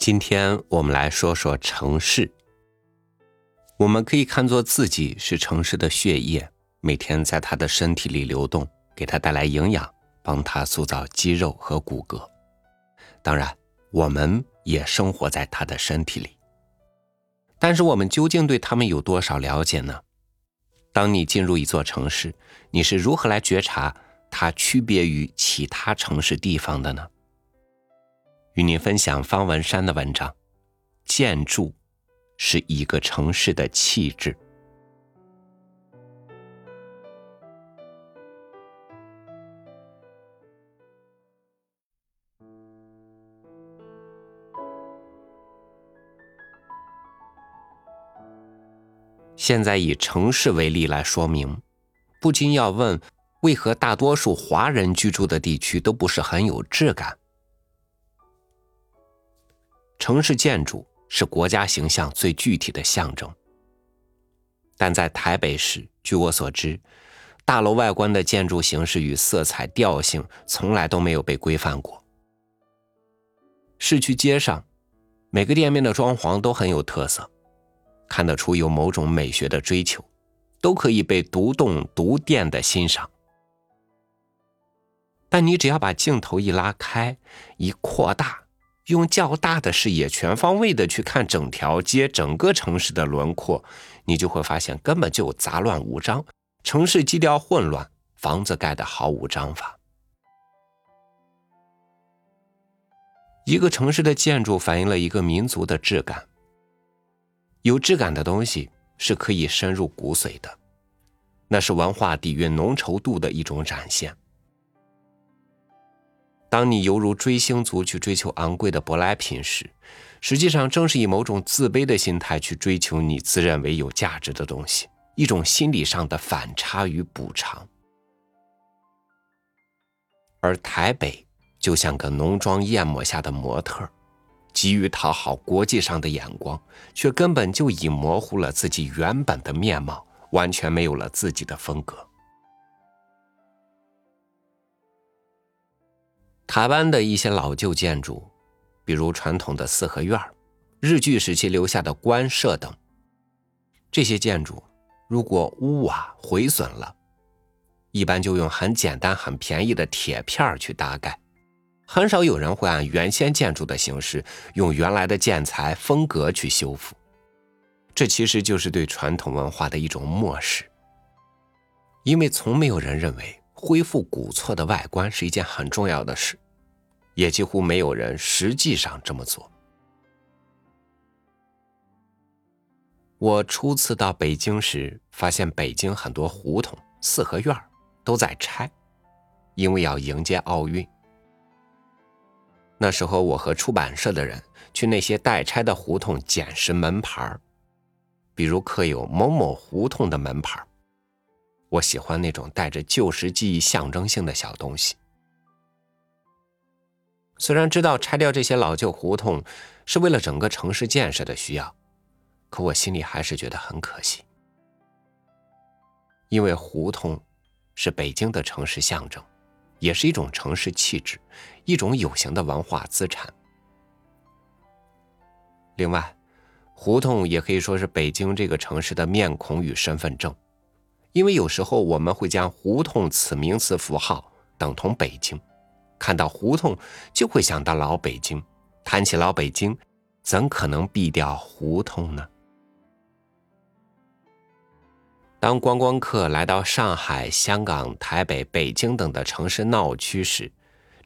今天我们来说说城市。我们可以看作自己是城市的血液，每天在他的身体里流动，给他带来营养，帮他塑造肌肉和骨骼。当然，我们也生活在他的身体里。但是，我们究竟对他们有多少了解呢？当你进入一座城市，你是如何来觉察它区别于其他城市地方的呢？与您分享方文山的文章：建筑是一个城市的气质。现在以城市为例来说明，不禁要问：为何大多数华人居住的地区都不是很有质感？城市建筑是国家形象最具体的象征，但在台北市，据我所知，大楼外观的建筑形式与色彩调性从来都没有被规范过。市区街上，每个店面的装潢都很有特色。看得出有某种美学的追求，都可以被独栋独店的欣赏。但你只要把镜头一拉开，一扩大，用较大的视野全方位的去看整条街、整个城市的轮廓，你就会发现根本就杂乱无章，城市基调混乱，房子盖得毫无章法。一个城市的建筑反映了一个民族的质感。有质感的东西是可以深入骨髓的，那是文化底蕴浓稠度的一种展现。当你犹如追星族去追求昂贵的舶来品时，实际上正是以某种自卑的心态去追求你自认为有价值的东西，一种心理上的反差与补偿。而台北就像个浓妆艳抹下的模特急于讨好国际上的眼光，却根本就已模糊了自己原本的面貌，完全没有了自己的风格。台湾的一些老旧建筑，比如传统的四合院、日据时期留下的官舍等，这些建筑如果屋瓦毁损了，一般就用很简单、很便宜的铁片去搭盖。很少有人会按原先建筑的形式，用原来的建材风格去修复，这其实就是对传统文化的一种漠视。因为从没有人认为恢复古厝的外观是一件很重要的事，也几乎没有人实际上这么做。我初次到北京时，发现北京很多胡同、四合院都在拆，因为要迎接奥运。那时候，我和出版社的人去那些待拆的胡同捡拾门牌比如刻有某某胡同的门牌我喜欢那种带着旧时记忆象征性的小东西。虽然知道拆掉这些老旧胡同是为了整个城市建设的需要，可我心里还是觉得很可惜，因为胡同是北京的城市象征。也是一种城市气质，一种有形的文化资产。另外，胡同也可以说是北京这个城市的面孔与身份证，因为有时候我们会将胡同此名词符号等同北京，看到胡同就会想到老北京，谈起老北京，怎可能避掉胡同呢？当观光客来到上海、香港、台北、北京等的城市闹区时，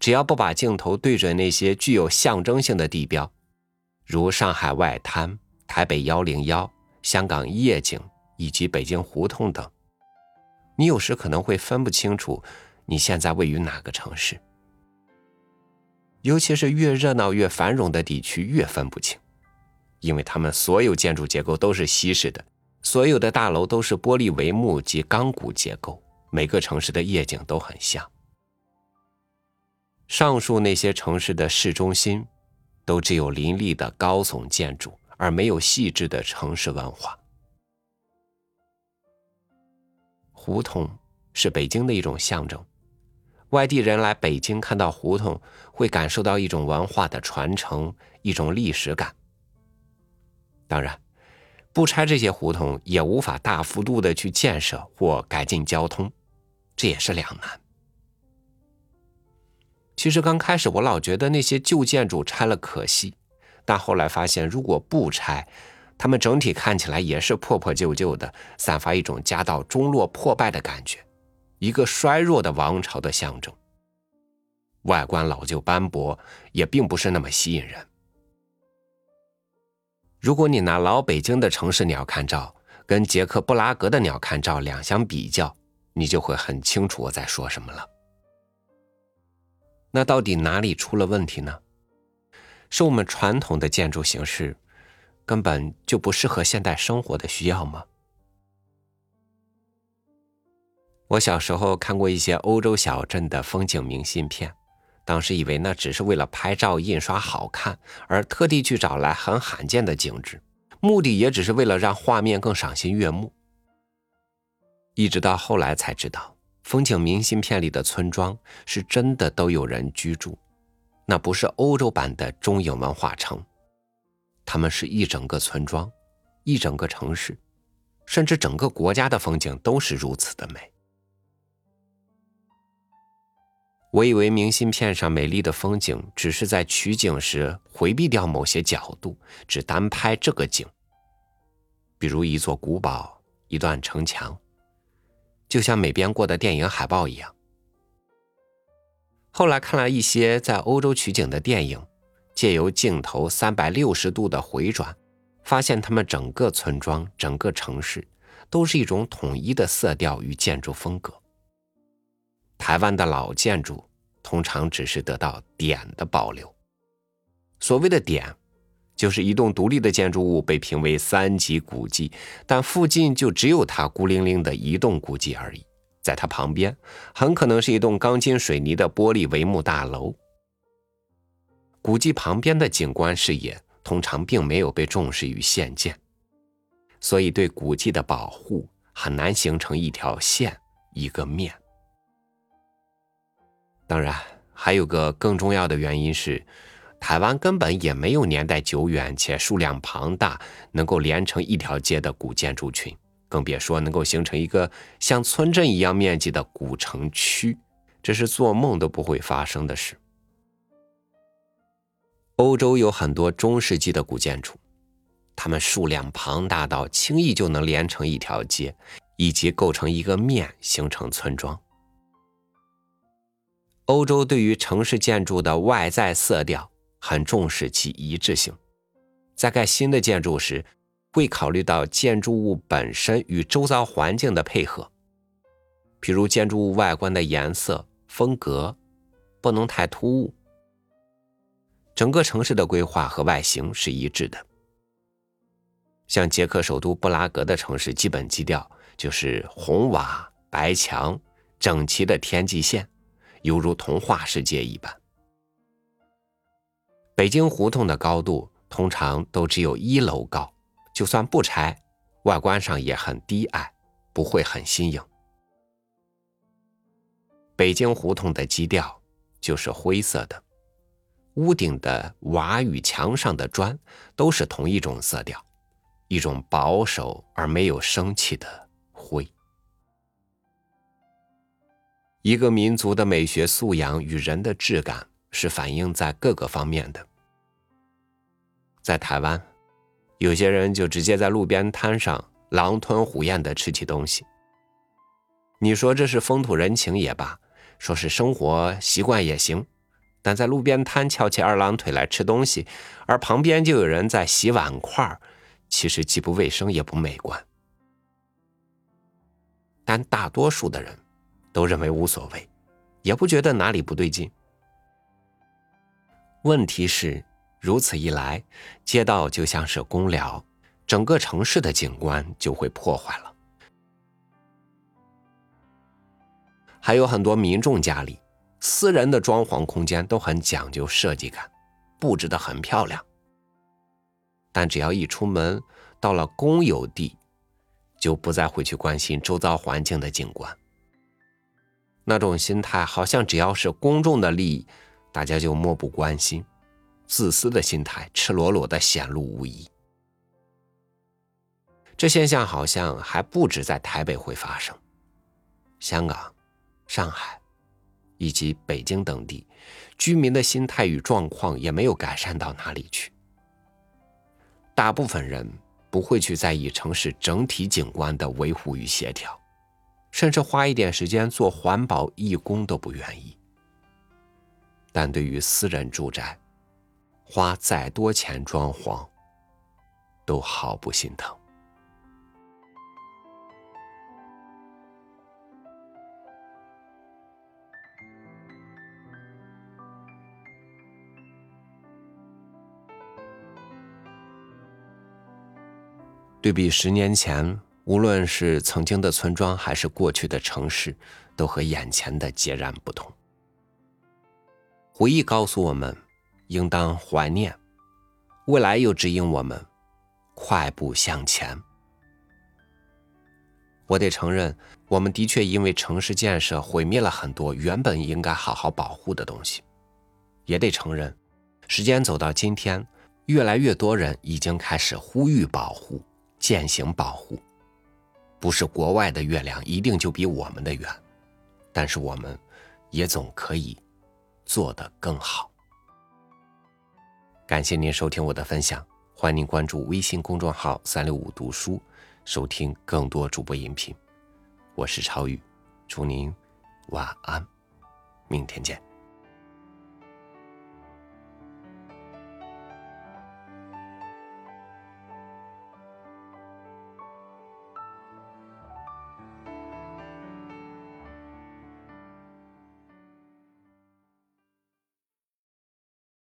只要不把镜头对准那些具有象征性的地标，如上海外滩、台北幺零幺、香港夜景以及北京胡同等，你有时可能会分不清楚你现在位于哪个城市。尤其是越热闹、越繁荣的地区，越分不清，因为他们所有建筑结构都是西式的。所有的大楼都是玻璃帷幕及钢骨结构，每个城市的夜景都很像。上述那些城市的市中心，都只有林立的高耸建筑，而没有细致的城市文化。胡同是北京的一种象征，外地人来北京看到胡同，会感受到一种文化的传承，一种历史感。当然，不拆这些胡同，也无法大幅度的去建设或改进交通，这也是两难。其实刚开始我老觉得那些旧建筑拆了可惜，但后来发现，如果不拆，它们整体看起来也是破破旧旧的，散发一种家道中落、破败的感觉。一个衰弱的王朝的象征，外观老旧斑驳，也并不是那么吸引人。如果你拿老北京的城市鸟瞰照跟捷克布拉格的鸟瞰照两相比较，你就会很清楚我在说什么了。那到底哪里出了问题呢？是我们传统的建筑形式根本就不适合现代生活的需要吗？我小时候看过一些欧洲小镇的风景明信片，当时以为那只是为了拍照印刷好看，而特地去找来很罕见的景致，目的也只是为了让画面更赏心悦目。一直到后来才知道，风景明信片里的村庄是真的都有人居住，那不是欧洲版的中影文化城，他们是一整个村庄，一整个城市，甚至整个国家的风景都是如此的美。我以为明信片上美丽的风景只是在取景时回避掉某些角度，只单拍这个景，比如一座古堡、一段城墙，就像美编过的电影海报一样。后来看了一些在欧洲取景的电影，借由镜头三百六十度的回转，发现他们整个村庄、整个城市都是一种统一的色调与建筑风格。台湾的老建筑通常只是得到点的保留。所谓的点，就是一栋独立的建筑物被评为三级古迹，但附近就只有它孤零零的一栋古迹而已。在它旁边，很可能是一栋钢筋水泥的玻璃帷幕大楼。古迹旁边的景观视野通常并没有被重视与现建，所以对古迹的保护很难形成一条线、一个面。当然，还有个更重要的原因是，台湾根本也没有年代久远且数量庞大、能够连成一条街的古建筑群，更别说能够形成一个像村镇一样面积的古城区，这是做梦都不会发生的事。欧洲有很多中世纪的古建筑，它们数量庞大到轻易就能连成一条街，以及构成一个面，形成村庄。欧洲对于城市建筑的外在色调很重视其一致性，在盖新的建筑时，会考虑到建筑物本身与周遭环境的配合，譬如建筑物外观的颜色风格不能太突兀，整个城市的规划和外形是一致的。像捷克首都布拉格的城市基本基调就是红瓦白墙整齐的天际线。犹如童话世界一般。北京胡同的高度通常都只有一楼高，就算不拆，外观上也很低矮，不会很新颖。北京胡同的基调就是灰色的，屋顶的瓦与墙上的砖都是同一种色调，一种保守而没有生气的灰。一个民族的美学素养与人的质感是反映在各个方面的。在台湾，有些人就直接在路边摊上狼吞虎咽的吃起东西。你说这是风土人情也罢，说是生活习惯也行，但在路边摊翘起二郎腿来吃东西，而旁边就有人在洗碗筷，其实既不卫生也不美观。但大多数的人。都认为无所谓，也不觉得哪里不对劲。问题是，如此一来，街道就像是公寮，整个城市的景观就会破坏了。还有很多民众家里，私人的装潢空间都很讲究设计感，布置的很漂亮。但只要一出门，到了公有地，就不再会去关心周遭环境的景观。那种心态好像只要是公众的利益，大家就漠不关心，自私的心态赤裸裸的显露无遗。这现象好像还不止在台北会发生，香港、上海以及北京等地居民的心态与状况也没有改善到哪里去。大部分人不会去在意城市整体景观的维护与协调，甚至花一点时间做环保义工都不愿意。但对于私人住宅，花再多钱装潢，都毫不心疼。对比十年前，无论是曾经的村庄，还是过去的城市，都和眼前的截然不同。回忆告诉我们，应当怀念；未来又指引我们，快步向前。我得承认，我们的确因为城市建设毁灭了很多原本应该好好保护的东西；也得承认，时间走到今天，越来越多人已经开始呼吁保护。践行保护，不是国外的月亮一定就比我们的圆，但是我们也总可以做得更好。感谢您收听我的分享，欢迎您关注微信公众号“三六五读书”，收听更多主播音频。我是超宇，祝您晚安，明天见。